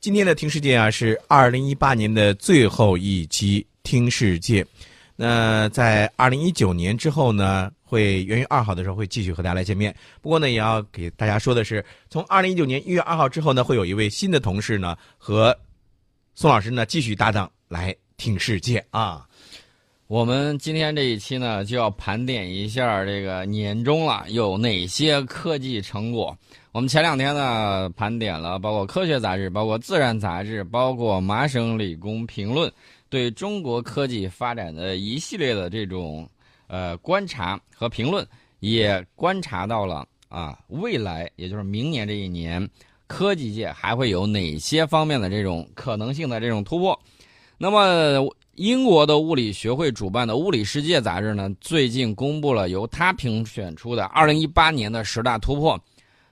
今天的听世界啊，是二零一八年的最后一期听世界。那在二零一九年之后呢，会元月二号的时候会继续和大家来见面。不过呢，也要给大家说的是，从二零一九年一月二号之后呢，会有一位新的同事呢和宋老师呢继续搭档来听世界啊。我们今天这一期呢，就要盘点一下这个年终了有哪些科技成果。我们前两天呢，盘点了包括《科学》杂志、包括《自然》杂志、包括麻省理工评论对中国科技发展的一系列的这种呃观察和评论，也观察到了啊，未来也就是明年这一年，科技界还会有哪些方面的这种可能性的这种突破。那么。英国的物理学会主办的《物理世界》杂志呢，最近公布了由他评选出的2018年的十大突破。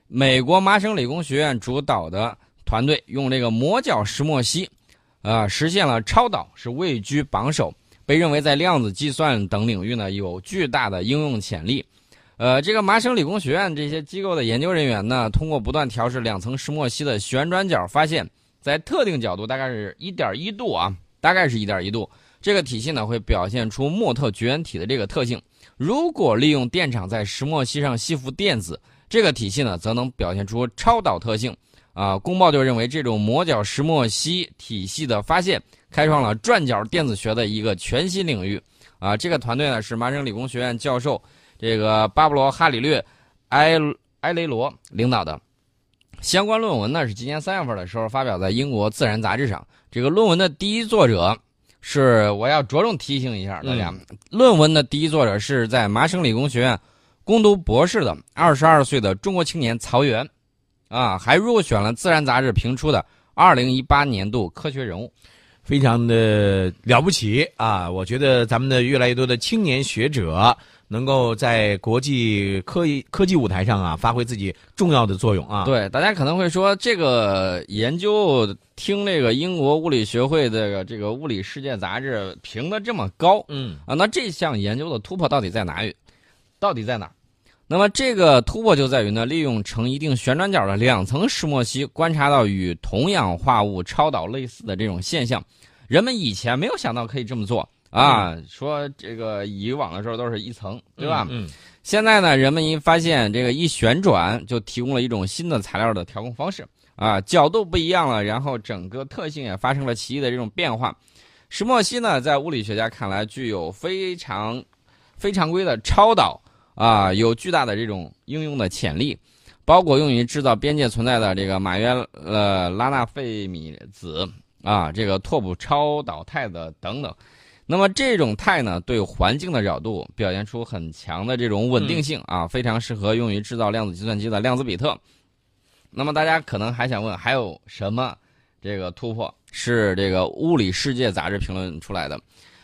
美国麻省理工学院主导的团队用这个魔角石墨烯，啊，实现了超导，是位居榜首，被认为在量子计算等领域呢有巨大的应用潜力。呃，这个麻省理工学院这些机构的研究人员呢，通过不断调试两层石墨烯的旋转角，发现，在特定角度，大概是一点一度啊。大概是一点一度，这个体系呢会表现出莫特绝缘体的这个特性。如果利用电场在石墨烯上吸附电子，这个体系呢则能表现出超导特性。啊，公报就认为这种魔角石墨烯体系的发现，开创了转角电子学的一个全新领域。啊，这个团队呢是麻省理工学院教授这个巴布罗·哈里略·埃埃雷罗领导的。相关论文呢是今年三月份的时候发表在英国《自然》杂志上。这个论文的第一作者是，我要着重提醒一下大家，论文的第一作者是在麻省理工学院攻读博士的二十二岁的中国青年曹源，啊，还入选了《自然》杂志评出的二零一八年度科学人物，非常的了不起啊！我觉得咱们的越来越多的青年学者。能够在国际科科技舞台上啊，发挥自己重要的作用啊。对，大家可能会说，这个研究听这个英国物理学会的这个《物理世界》杂志评的这么高，嗯啊，那这项研究的突破到底在哪里？到底在哪？那么这个突破就在于呢，利用成一定旋转角的两层石墨烯，观察到与同氧化物超导类似的这种现象。人们以前没有想到可以这么做。啊，说这个以往的时候都是一层，对吧？嗯，现在呢，人们一发现这个一旋转，就提供了一种新的材料的调控方式啊，角度不一样了，然后整个特性也发生了奇异的这种变化。石墨烯呢，在物理学家看来具有非常非常规的超导啊，有巨大的这种应用的潜力，包括用于制造边界存在的这个马约呃拉纳费米子啊，这个拓扑超导态的等等。那么这种态呢，对环境的角度表现出很强的这种稳定性啊，非常适合用于制造量子计算机的量子比特。那么大家可能还想问，还有什么这个突破是这个《物理世界》杂志评论出来的？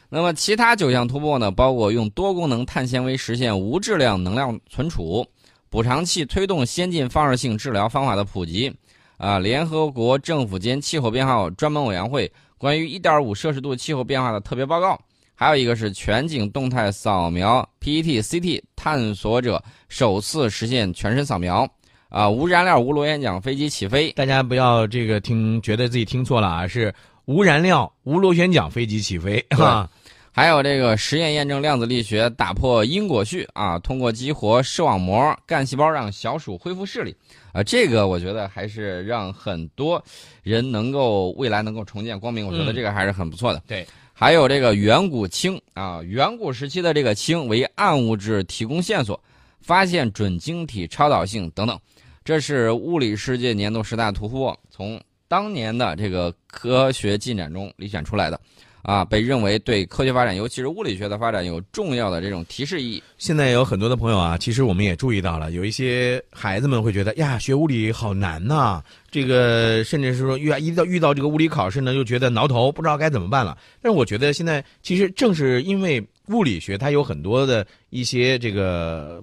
那么其他九项突破呢，包括用多功能碳纤维实现无质量能量存储，补偿器推动先进放射性治疗方法的普及，啊，联合国政府间气候变化专门委员会。关于1.5摄氏度气候变化的特别报告，还有一个是全景动态扫描 PET-CT 探索者首次实现全身扫描，啊，无燃料无螺旋桨飞机起飞，大家不要这个听觉得自己听错了啊，是无燃料无螺旋桨飞机起飞啊。还有这个实验验证量子力学打破因果序啊，通过激活视网膜干细胞让小鼠恢复视力啊，这个我觉得还是让很多人能够未来能够重见光明，我觉得这个还是很不错的。对，还有这个远古氢啊，远古时期的这个氢为暗物质提供线索，发现准晶体超导性等等，这是物理世界年度十大突破，从当年的这个科学进展中遴选出来的。啊，被认为对科学发展，尤其是物理学的发展有重要的这种提示意义。现在有很多的朋友啊，其实我们也注意到了，有一些孩子们会觉得呀，学物理好难呐，这个甚至是说遇一到遇到这个物理考试呢，就觉得挠头，不知道该怎么办了。但是我觉得现在其实正是因为物理学它有很多的一些这个。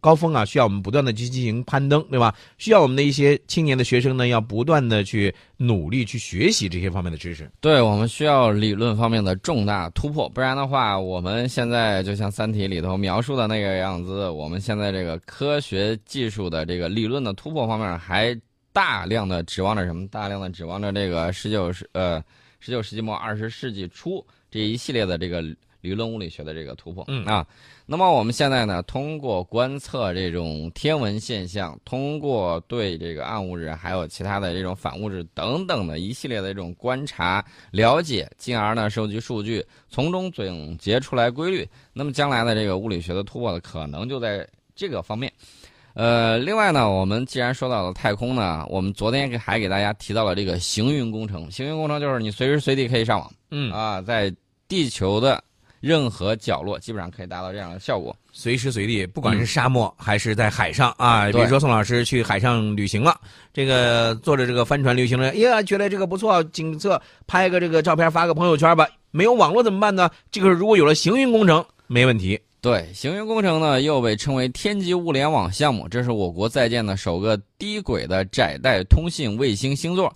高峰啊，需要我们不断的去进行攀登，对吧？需要我们的一些青年的学生呢，要不断的去努力去学习这些方面的知识。对我们需要理论方面的重大突破，不然的话，我们现在就像《三体》里头描述的那个样子，我们现在这个科学技术的这个理论的突破方面还。大量的指望着什么？大量的指望着这个十九世呃十九世纪末二十世纪初这一系列的这个理论物理学的这个突破嗯啊。那么我们现在呢，通过观测这种天文现象，通过对这个暗物质还有其他的这种反物质等等的一系列的这种观察了解，进而呢收集数据，从中总结出来规律。那么将来的这个物理学的突破呢，可能就在这个方面。呃，另外呢，我们既然说到了太空呢，我们昨天给还给大家提到了这个行云工程。行云工程就是你随时随地可以上网，嗯啊，在地球的任何角落，基本上可以达到这样的效果。随时随地，不管是沙漠还是在海上啊，比如说宋老师去海上旅行了，这个坐着这个帆船旅行了，哎呀，觉得这个不错，景色拍个这个照片发个朋友圈吧。没有网络怎么办呢？这个如果有了行云工程，没问题。对，行云工程呢，又被称为天基物联网项目，这是我国在建的首个低轨的窄带通信卫星星座。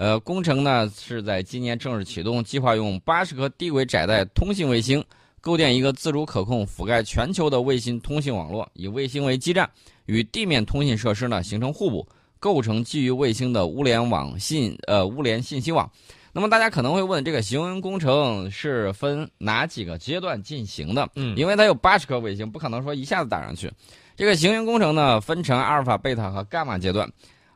呃，工程呢是在今年正式启动，计划用八十颗低轨窄带通信卫星，构建一个自主可控、覆盖全球的卫星通信网络，以卫星为基站，与地面通信设施呢形成互补，构成基于卫星的物联网信呃物联信息网。那么大家可能会问，这个行云工程是分哪几个阶段进行的？嗯因为它有八十颗卫星，不可能说一下子打上去。这个行云工程呢，分成阿尔法、贝塔和伽马阶段。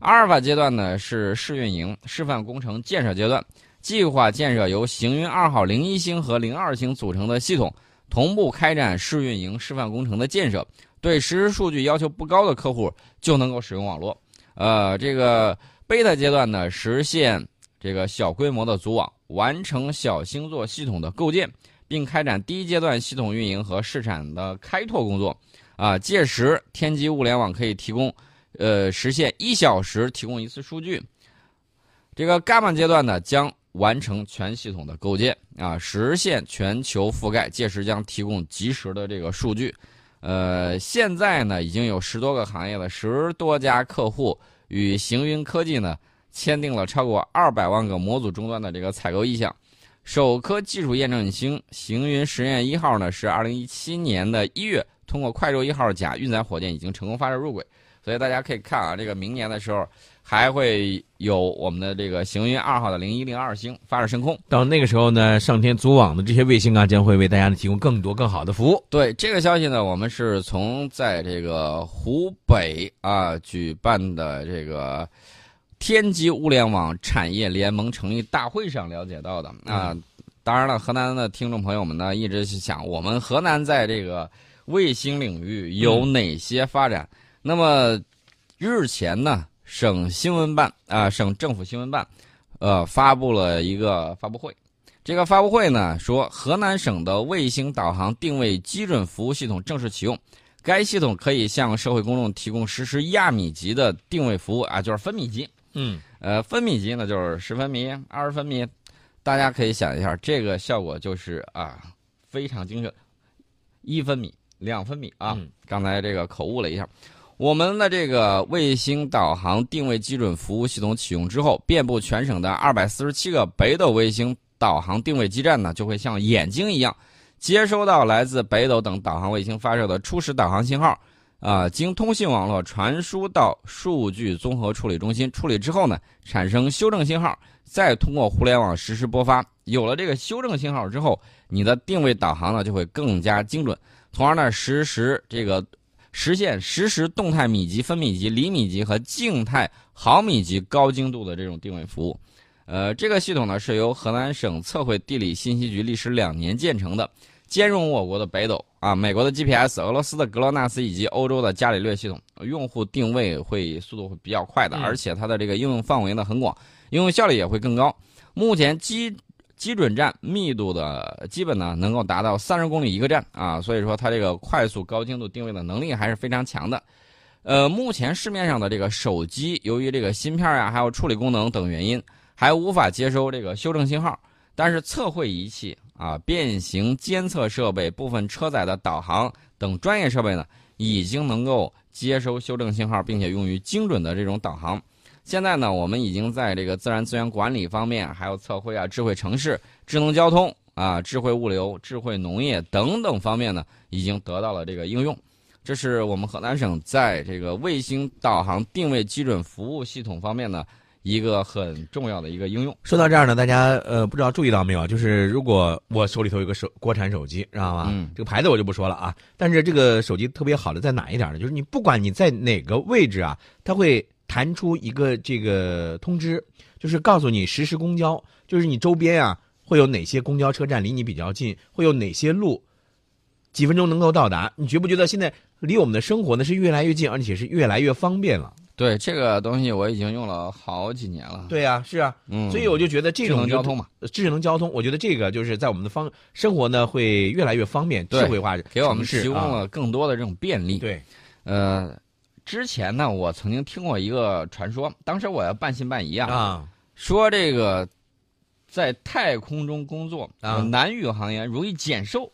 阿尔法阶段呢是试运营、示范工程建设阶段，计划建设由行云二号零一星和零二星组成的系统，同步开展试运营、示范工程的建设。对实时数据要求不高的客户就能够使用网络。呃，这个贝塔阶段呢，实现这个小规模的组网，完成小星座系统的构建，并开展第一阶段系统运营和市场的开拓工作。啊，届时天机物联网可以提供，呃，实现一小时提供一次数据。这个伽马阶段呢，将完成全系统的构建啊，实现全球覆盖，届时将提供及时的这个数据。呃，现在呢，已经有十多个行业的十多家客户与行云科技呢签订了超过二百万个模组终端的这个采购意向。首颗技术验证星行云实验一号呢，是二零一七年的一月通过快舟一号甲运载火箭已经成功发射入轨，所以大家可以看啊，这个明年的时候还会有我们的这个行云二号的零一零二星发射升空。到那个时候呢，上天组网的这些卫星啊，将会为大家提供更多更好的服务。对这个消息呢，我们是从在这个湖北啊举办的这个天基物联网产业联盟成立大会上了解到的啊。当然了，河南的听众朋友们呢，一直是想我们河南在这个卫星领域有哪些发展？那么日前呢，省新闻办啊、省政府新闻办，呃，发布了一个发布会。这个发布会呢说，河南省的卫星导航定位基准服务系统正式启用，该系统可以向社会公众提供实时亚米级的定位服务啊，就是分米级。嗯，呃，分米级呢就是十分米、二十分米，大家可以想一下，这个效果就是啊非常精确，一分米、两分米啊。嗯刚才这个口误了一下。我们的这个卫星导航定位基准服务系统启用之后，遍布全省的二百四十七个北斗卫星导航定位基站呢，就会像眼睛一样，接收到来自北斗等导航卫星发射的初始导航信号，啊、经通信网络传输到数据综合处理中心，处理之后呢，产生修正信号，再通过互联网实时播发。有了这个修正信号之后，你的定位导航呢就会更加精准，从而呢实时这个实现实时动态米级、分米级、厘米级和静态毫米级高精度的这种定位服务。呃，这个系统呢是由河南省测绘地理信息局历时两年建成的，兼容我国的北斗啊、美国的 GPS、俄罗斯的格罗纳斯以及欧洲的伽利略系统，用户定位会速度会比较快的，嗯而且它的这个应用范围呢很广，应用效率也会更高。目前基基准站密度的基本呢能够达到三十公里一个站啊，所以说它这个快速高精度定位的能力还是非常强的。呃，目前市面上的这个手机，由于这个芯片啊，还有处理功能等原因，还无法接收这个修正信号。但是测绘仪器啊、变形监测设备、部分车载的导航等专业设备呢，已经能够接收修正信号，并且用于精准的这种导航。现在呢，我们已经在这个自然资源管理方面，还有测绘啊、智慧城市、智能交通啊、智慧物流、智慧农业等等方面呢，已经得到了这个应用。这是我们河南省在这个卫星导航定位基准服务系统方面呢一个很重要的一个应用。说到这儿呢，大家呃不知道注意到没有？就是如果我手里头有个手国产手机，知道吗？嗯这个牌子我就不说了啊。但是这个手机特别好的在哪一点呢？就是你不管你在哪个位置啊，它会弹出一个这个通知，就是告诉你实时公交，就是你周边啊会有哪些公交车站离你比较近，会有哪些路几分钟能够到达。你觉不觉得现在离我们的生活呢是越来越近，而且是越来越方便了？对这个东西，我已经用了好几年了。对呀、是啊。嗯，所以我就觉得这智种能交通嘛，呃智能交通，我觉得这个就是在我们的方生活呢会越来越方便，智慧化给我们提供啊了更多的这种便利。对，呃，之前呢，我曾经听过一个传说，当时我要半信半疑啊，啊，说这个在太空中工作啊。呃男宇航员容易减寿。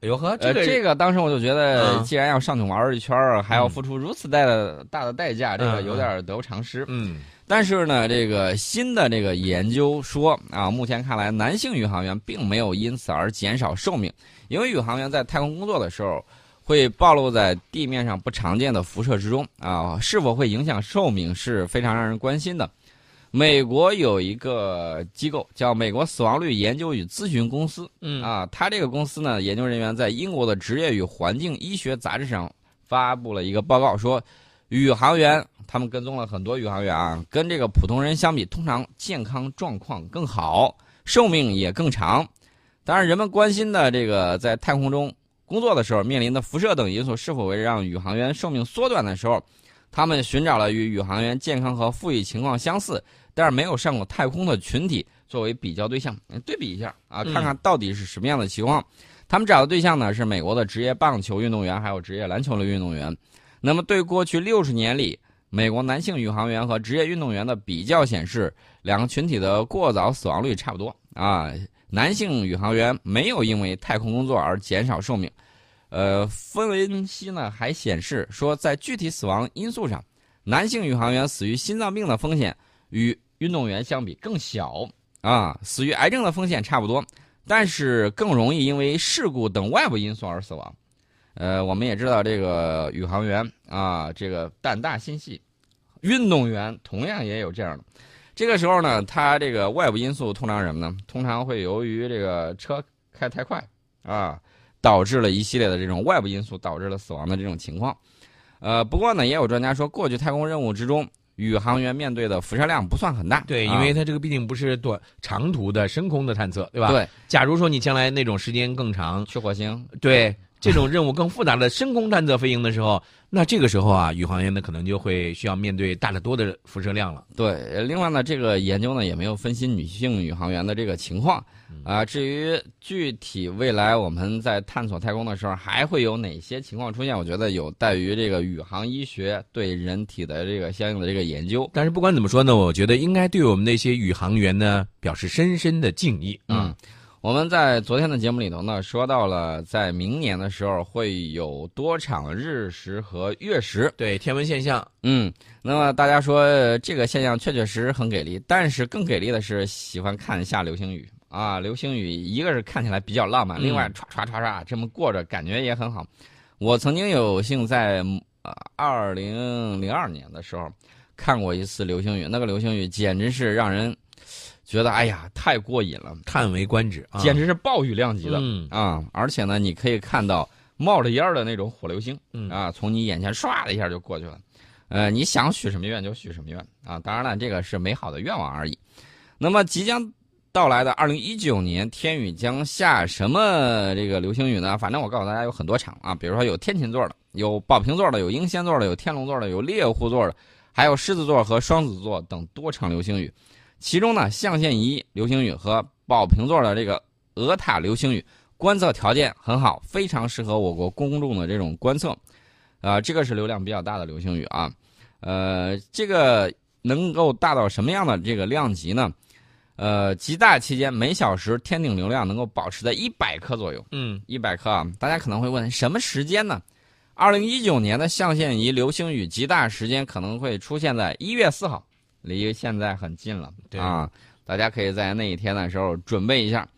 哎呦呵，这，个这个当时我就觉得，嗯既然要上去玩一圈儿，还要付出如此大的大的代价，这个嗯有点得不偿失。嗯。但是呢，这个新的这个研究说啊，目前看来，男性宇航员并没有因此而减少寿命，因为宇航员在太空工作的时候，会暴露在地面上不常见的辐射之中啊，是否会影响寿命是非常让人关心的。美国有一个机构叫美国死亡率研究与咨询公司，嗯啊，他这个公司呢，研究人员在英国的职业与环境医学杂志上发布了一个报告，说宇航员他们跟踪了很多宇航员啊，跟这个普通人相比，通常健康状况更好，寿命也更长。当然，人们关心的这个在太空中工作的时候面临的辐射等因素是否会让宇航员寿命缩短的时候，他们寻找了与宇航员健康和富裕情况相似，但是没有上过太空的群体作为比较对象，对比一下啊，看看到底是什么样的情况。他们找的对象呢是美国的职业棒球运动员，还有职业篮球的运动员。那么，对过去六十年里美国男性宇航员和职业运动员的比较显示，两个群体的过早死亡率差不多啊。男性宇航员没有因为太空工作而减少寿命。呃，分析呢还显示说，在具体死亡因素上，男性宇航员死于心脏病的风险与运动员相比更小啊，死于癌症的风险差不多，但是更容易因为事故等外部因素而死亡。呃，我们也知道这个宇航员啊，这个胆大心细，运动员同样也有这样的。这个时候呢，它这个外部因素通常什么呢？通常会由于这个车开太快啊，导致了一系列的这种外部因素导致了死亡的这种情况。呃，不过呢，也有专家说，过去太空任务之中，宇航员面对的辐射量不算很大。对，啊因为它这个毕竟不是短长途的深空的探测，对吧？。对假如说你将来那种时间更长，去火星，对这种任务更复杂的深空探测飞行的时候，那这个时候啊，宇航员呢可能就会需要面对大得多的辐射量了。对，呃另外呢，这个研究呢也没有分析女性宇航员的这个情况，啊、至于具体未来我们在探索太空的时候还会有哪些情况出现，我觉得有待于这个宇航医学对人体的这个相应的这个研究。但是不管怎么说呢，我觉得应该对我们那些宇航员呢表示深深的敬意。嗯，我们在昨天的节目里头呢，说到了在明年的时候会有多场日食和月食。对天文现象，嗯，那么大家说呃这个现象确确实实很给力，但是更给力的是喜欢看下流星雨啊！流星雨一个是看起来比较浪漫，嗯另外唰唰唰唰这么过着感觉也很好。我曾经有幸在呃二零零二年的时候看过一次流星雨，那个流星雨简直是让人觉得哎呀太过瘾了，叹为观止啊！简直是暴雨量级的。嗯啊，而且呢，你可以看到冒着烟儿的那种火流星，嗯啊，从你眼前唰的一下就过去了。呃，你想许什么愿就许什么愿啊，当然了，这个是美好的愿望而已。那么即将到来的二零一九年，天宇将下什么这个流星雨呢？反正我告诉大家有很多场啊，比如说有天琴座的，有宝瓶座的，有英仙座的，有天龙座的，有猎户座的，还有狮子座和双子座等多场流星雨。其中呢，象限仪流星雨和宝瓶座的这个俄塔流星雨观测条件很好，非常适合我国公众的这种观测。啊、这个是流量比较大的流星雨啊。呃，这个能够大到什么样的这个量级呢？呃，极大期间每小时天顶流量能够保持在一百克左右，嗯一百克啊。大家可能会问，什么时间呢？二零一九年的象限仪流星雨极大时间可能会出现在一月四号，离现在很近了对啊。大家可以在那一天的时候准备一下。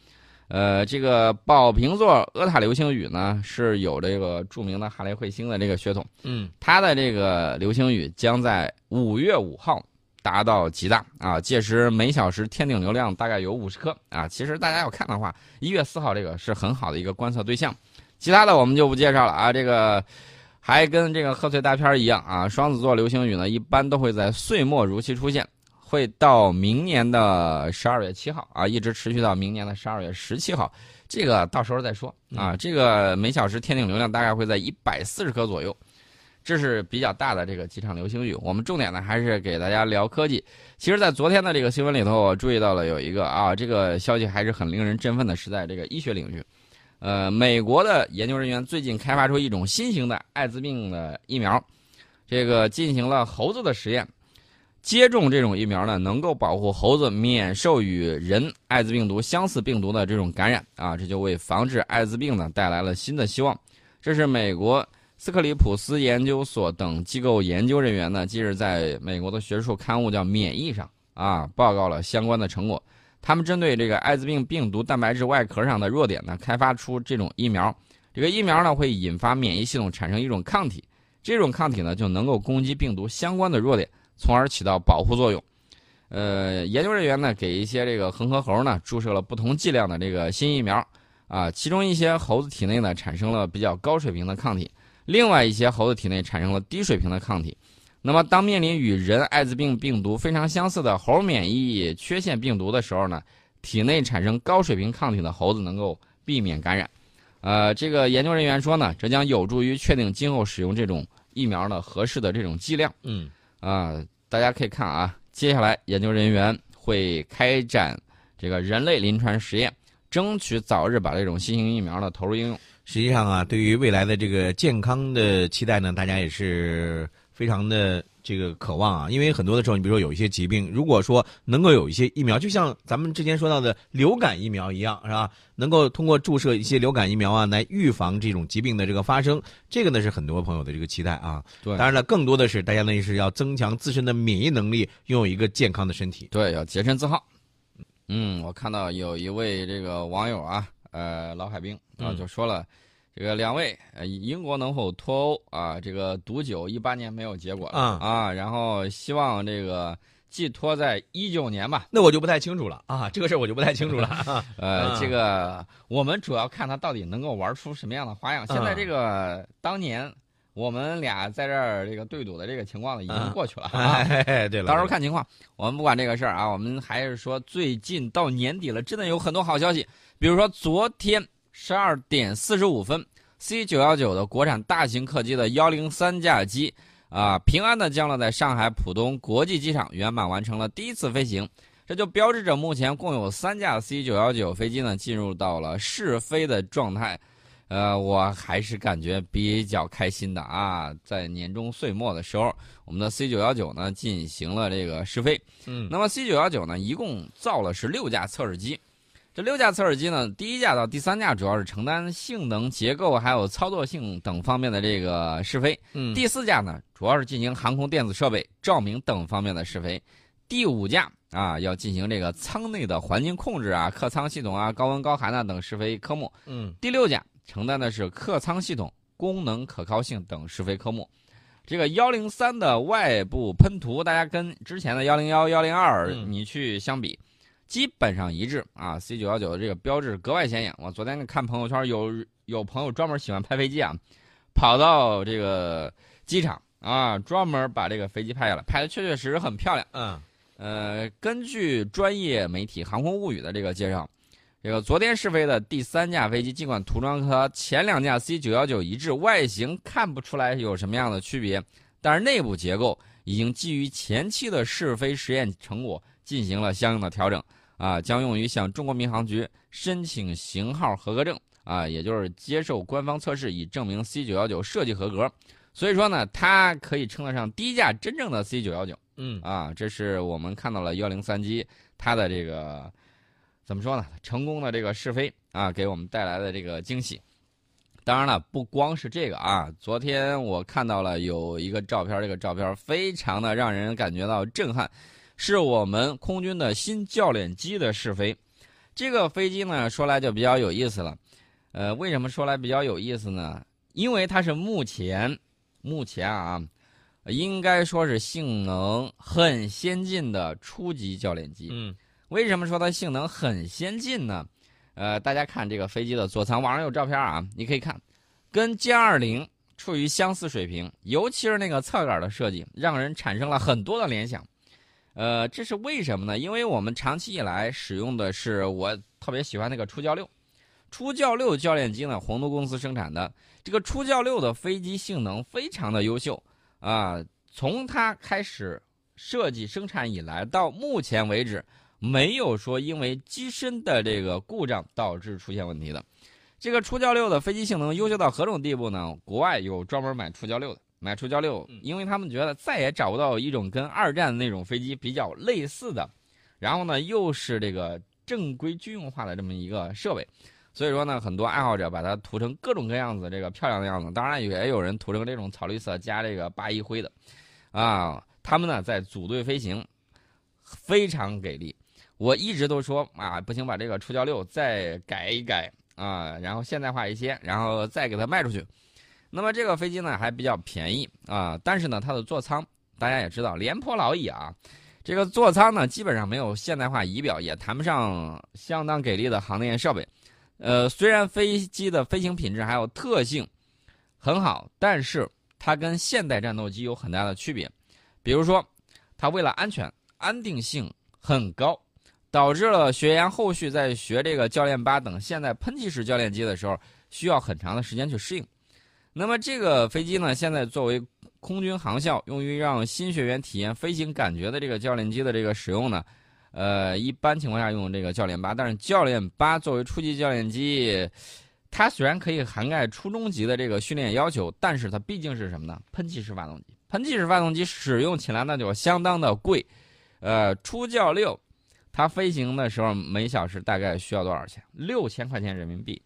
呃，这个宝瓶座阿塔流星雨呢，是有这个著名的哈雷彗星的这个血统。嗯，它的这个流星雨将在五月五号达到极大啊，届时每小时天顶流量大概有五十颗啊。其实大家要看的话，一月四号这个是很好的一个观测对象。其他的我们就不介绍了啊。这个还跟这个贺岁大片一样啊，双子座流星雨呢，一般都会在岁末如期出现。会到明年的十二月七号啊，一直持续到明年的十二月十七号，这个到时候再说啊。这个每小时天顶流量大概会在一百四十颗左右，这是比较大的这个几场流星雨。我们重点呢还是给大家聊科技。其实，在昨天的这个新闻里头，我注意到了有一个啊，这个消息还是很令人振奋的，是在这个医学领域。呃，美国的研究人员最近开发出一种新型的艾滋病的疫苗，这个进行了猴子的实验。接种这种疫苗呢，能够保护猴子免受与人艾滋病毒相似病毒的这种感染啊，这就为防治艾滋病呢带来了新的希望。这是美国斯克里普斯研究所等机构研究人员呢，近日在美国的学术刊物叫《免疫》上啊报告了相关的成果。他们针对这个艾滋病病毒蛋白质外壳上的弱点呢，开发出这种疫苗。这个疫苗呢，会引发免疫系统产生一种抗体，这种抗体呢就能够攻击病毒相关的弱点。从而起到保护作用。呃，研究人员呢给一些这个恒河猴呢注射了不同剂量的这个新疫苗，啊，其中一些猴子体内呢产生了比较高水平的抗体，另外一些猴子体内产生了低水平的抗体。那么，当面临与人艾滋病病毒非常相似的猴免疫缺陷病毒的时候呢，体内产生高水平抗体的猴子能够避免感染。呃，这个研究人员说呢，这将有助于确定今后使用这种疫苗的合适的这种剂量。嗯。啊，大家可以看啊，接下来研究人员会开展这个人类临床实验，争取早日把这种新型疫苗呢投入应用。实际上啊，对于未来的这个健康的期待呢，大家也是非常的。这个渴望啊，因为很多的时候，你比如说有一些疾病，如果说能够有一些疫苗，就像咱们之前说到的流感疫苗一样，是吧？能够通过注射一些流感疫苗啊，来预防这种疾病的这个发生，这个呢是很多朋友的这个期待啊。对，当然了，更多的是大家呢是要增强自身的免疫能力，拥有一个健康的身体。对，要洁身自好。嗯，我看到有一位这个网友啊，呃，老海兵啊，就说了。这个两位，呃，英国能否脱欧啊？这个毒酒一八年没有结果啊啊，然后希望这个寄托在一九年吧。那我就不太清楚了啊，这个事儿我就不太清楚了。呃，这个我们主要看他到底能够玩出什么样的花样。现在这个当年我们俩在这儿这个对赌的这个情况呢，已经过去了啊。对了，到时候看情况。我们不管这个事儿啊，我们还是说最近到年底了，真的有很多好消息，比如说昨天。十二点四十五分，C 九幺九的国产大型客机的幺零三架机啊，平安的降落在上海浦东国际机场，圆满完成了第一次飞行。这就标志着目前共有三架 C 九幺九飞机呢进入到了试飞的状态。呃，我还是感觉比较开心的啊，在年终岁末的时候，我们的 C 九幺九呢进行了这个试飞。嗯，那么 C 九幺九呢一共造了是六架测试机。这六架测试机呢，第一架到第三架主要是承担性能、结构还有操作性等方面的这个试飞。嗯，第四架呢，主要是进行航空电子设备、照明等方面的试飞。第五架啊，要进行这个舱内的环境控制啊、客舱系统啊、高温高寒啊等试飞科目。嗯，第六架承担的是客舱系统、功能可靠性等试飞科目。这个幺零三的外部喷涂，大家跟之前的幺零幺、幺零二你去相比。基本上一致啊，C 九幺九的这个标志格外显眼。我昨天看朋友圈，有有朋友专门喜欢拍飞机啊，跑到这个机场啊，专门把这个飞机拍下来，拍的确确实实很漂亮。嗯，呃，根据专业媒体《航空物语》的这个介绍，这个昨天试飞的第三架飞机，尽管涂装和前两架 C 九幺九一致，外形看不出来有什么样的区别，但是内部结构已经基于前期的试飞实验成果进行了相应的调整。啊，将用于向中国民航局申请型号合格证啊，也就是接受官方测试，以证明 C 九幺九设计合格。所以说呢，它可以称得上第一架真正的 C 九幺九。嗯，啊，这是我们看到了幺零三机它的这个怎么说呢？成功的这个试飞啊，给我们带来的这个惊喜。当然了，不光是这个啊，昨天我看到了有一个照片，这个照片非常的让人感觉到震撼。是我们空军的新教练机的试飞，这个飞机呢，说来就比较有意思了。呃，为什么说来比较有意思呢？因为它是目前，目前啊，应该说是性能很先进的初级教练机。嗯，为什么说它性能很先进呢？呃，大家看这个飞机的座舱，网上有照片啊，你可以看，跟歼二零处于相似水平，尤其是那个侧杆的设计，让人产生了很多的联想。呃，这是为什么呢？因为我们长期以来使用的是我特别喜欢那个初教六，初教六教练机呢，鸿都公司生产的。这个初教六的飞机性能非常的优秀啊，从它开始设计生产以来到目前为止，没有说因为机身的这个故障导致出现问题的。这个初教六的飞机性能优秀到何种地步呢？国外有专门买初教六的。买出教六，因为他们觉得再也找不到一种跟二战那种飞机比较类似的，然后呢又是这个正规军用化的这么一个设备，所以说呢，很多爱好者把它涂成各种各样子这个漂亮的样子，当然也有人涂成这种草绿色加这个八一灰的，啊，他们呢在组队飞行非常给力，我一直都说啊不行，把这个出教六再改一改啊，然后现代化一些，然后再给它卖出去。那么这个飞机呢还比较便宜啊，但是呢它的座舱大家也知道廉颇老矣啊，这个座舱呢基本上没有现代化仪表，也谈不上相当给力的航天设备。呃，虽然飞机的飞行品质还有特性很好，但是它跟现代战斗机有很大的区别。比如说，它为了安全、安定性很高，导致了学员后续在学这个教练八等现代喷气式教练机的时候，需要很长的时间去适应。那么这个飞机呢，现在作为空军航校用于让新学员体验飞行感觉的这个教练机的这个使用呢，呃，一般情况下用这个教练八。但是教练八作为初级教练机，它虽然可以涵盖初中级的这个训练要求，但是它毕竟是什么呢？喷气式发动机，喷气式发动机使用起来那就相当的贵。呃，初教六，它飞行的时候每小时大概需要多少钱？六千块钱人民币。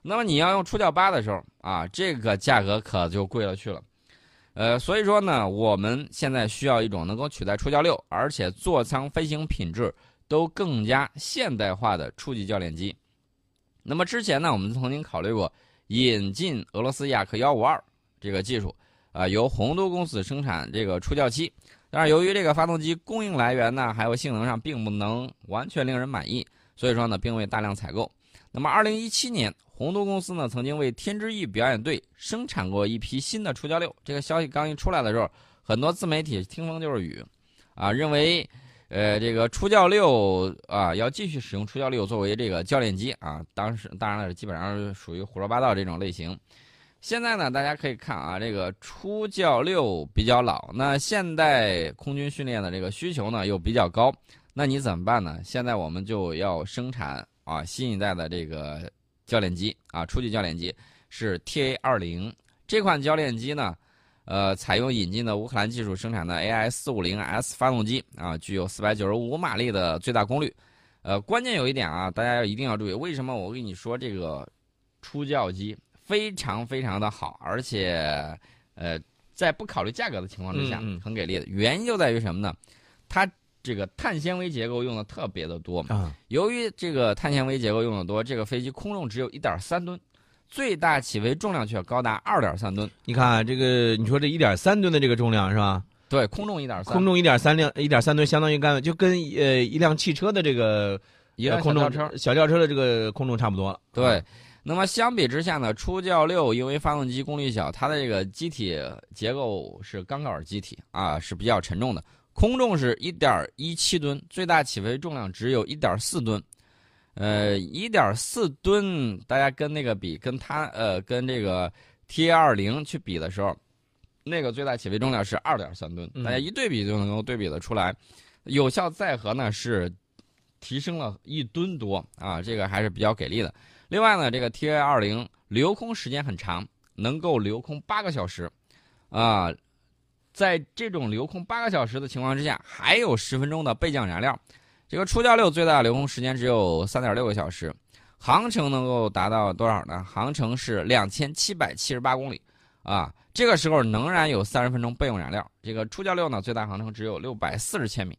那么你要用初教八的时候啊，这个价格可就贵了去了，呃，所以说呢，我们现在需要一种能够取代初教六，而且座舱飞行品质都更加现代化的初级教练机。那么之前呢，我们曾经考虑过引进俄罗斯雅克幺五二这个技术，啊，由洪都公司生产这个初教七，但是由于这个发动机供应来源呢，还有性能上并不能完全令人满意，所以说呢，并未大量采购。那么二零一七年。洪都公司呢，曾经为天之翼表演队生产过一批新的初教六。这个消息刚一出来的时候，很多自媒体听风就是雨，啊，认为，呃，这个初教六啊，要继续使用初教六作为这个教练机啊。当时当然了，基本上是属于胡说八道这种类型。现在呢，大家可以看啊，这个初教六比较老，那现代空军训练的这个需求呢又比较高，那你怎么办呢？现在我们就要生产啊新一代的这个。教练机啊，初级教练机是 TA 二零这款教练机呢，呃，采用引进的乌克兰技术生产的 AI 四五零 S 发动机啊，具有四百九十五马力的最大功率。呃，关键有一点啊，大家要一定要注意，为什么我跟你说这个初教机非常非常的好，而且呃，在不考虑价格的情况之下，很给力的原因就在于什么呢？它。这个碳纤维结构用的特别的多啊！由于这个碳纤维结构用的多，这个飞机空重只有一点三吨，最大起飞重量却高达二点三吨。你看这个，你说这一点三吨的这个重量是吧？对，空重一点三，空重一点三辆，一点三吨相当于干就跟呃一辆汽车的这个一辆空小轿车的这个空重差不多了。对，那么相比之下呢，初教六因为发动机功率小，它的这个机体结构是钢杆机体啊，是比较沉重的。空重是一点一七吨，最大起飞重量只有一点四吨，呃，一点四吨，大家跟那个比，跟它呃，跟这个 T A 二零去比的时候，那个最大起飞重量是二点三吨，大家一对比就能够对比的出来，有效载荷呢是提升了一吨多啊，这个还是比较给力的。另外呢，这个 T A 二零留空时间很长，能够留空八个小时，啊。在这种留空八个小时的情况之下，还有十分钟的备降燃料。这个初教六最大留空时间只有三点六个小时，航程能够达到多少呢？航程是两千七百七十八公里，啊，这个时候仍然有三十分钟备用燃料。这个初教六呢，最大航程只有六百四十千米，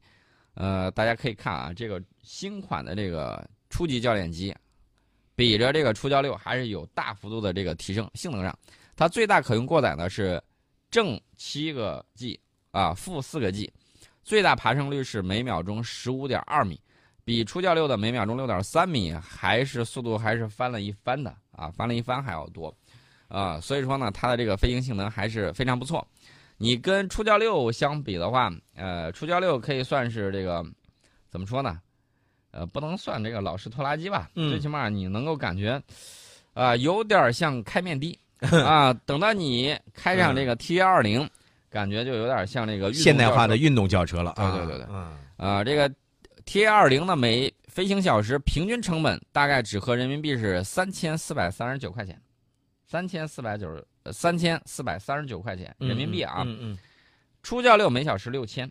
呃，大家可以看啊，这个新款的这个初。初级教练机，比着这个初教六还是有大幅度的这个提升。性能上，它最大可用过载呢是正七个 G 啊，负四个 G，最大爬升率是每秒钟十五点二米，比初教六的每秒钟六点三米还是速度还是翻了一番的啊，翻了一番还要多啊，所以说呢，它的这个飞行性能还是非常不错。你跟初教六相比的话，呃，初教六可以算是这个怎么说呢？呃，不能算这个老式拖拉机吧，嗯最起码你能够感觉，啊、有点像开面的 啊。等到你开上这个 T 二零，感觉就有点像那个现代化的运动轿车了啊！对对对啊，这个 T 二零的每飞行小时平均成本大概只合人民币是三千四百三十九块钱，三千四百九十三千四百三十九块钱人民币啊。嗯嗯初教六每小时六千，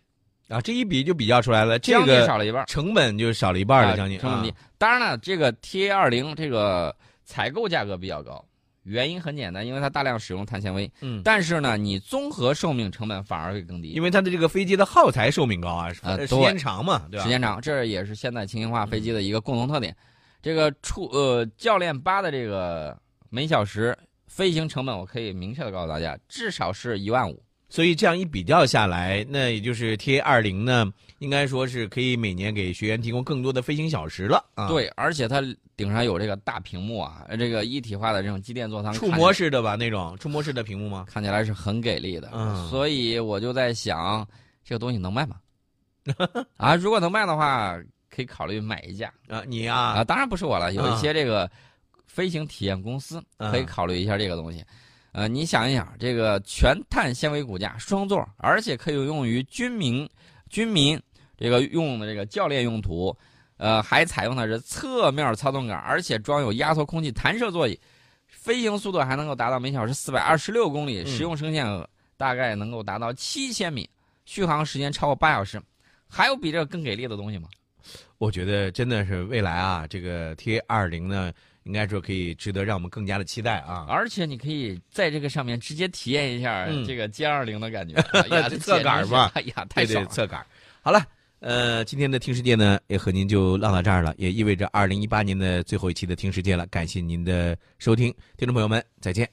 嗯啊，这一比就比较出来了，这个少了一半。成本就少了一半了，啊将近啊成本低。当然了，这个 T A 二零这个采购价格比较高，原因很简单，因为它大量使用碳纤维。嗯，但是呢，你综合寿命成本反而会更低，因为它的这个飞机的耗材寿命高啊，啊时间长嘛，对吧？时间长，这也是现在轻型化飞机的一个共同特点。这个出呃教练八的这个每小时飞行成本，我可以明确的告诉大家，至少是一万五。所以这样一比较下来，那也就是 T 二零呢，应该说是可以每年给学员提供更多的飞行小时了啊。，对，而且它顶上有这个大屏幕啊，这个一体化的这种机电座舱，触摸式的吧，那种触摸式的屏幕吗？看起来是很给力的，嗯所以我就在想，这个东西能卖吗？啊，如果能卖的话，可以考虑买一架啊，你啊。啊，当然不是我了，有一些这个飞行体验公司嗯可以考虑一下这个东西。呃，你想一想，这个全碳纤维骨架双座，而且可以用于军民军民这个用的这个教练用途，呃，还采用的是侧面操纵杆，而且装有压缩空气弹射座椅，飞行速度还能够达到每小时四百二十六公里，嗯实用升限额大概能够达到七千米，续航时间超过八小时。还有比这个更给力的东西吗？我觉得真的是未来啊，这个 T 二零呢，应该说可以值得让我们更加的期待啊。而且你可以在这个上面直接体验一下嗯这个歼二零的感觉，哎呀，这侧杆嘛简直是哎呀，太对了！侧杆。好了，呃，今天的听世界呢，也和您就唠到这儿了，也意味着二零一八年的最后一期的听世界了。感谢您的收听，听众朋友们，再见。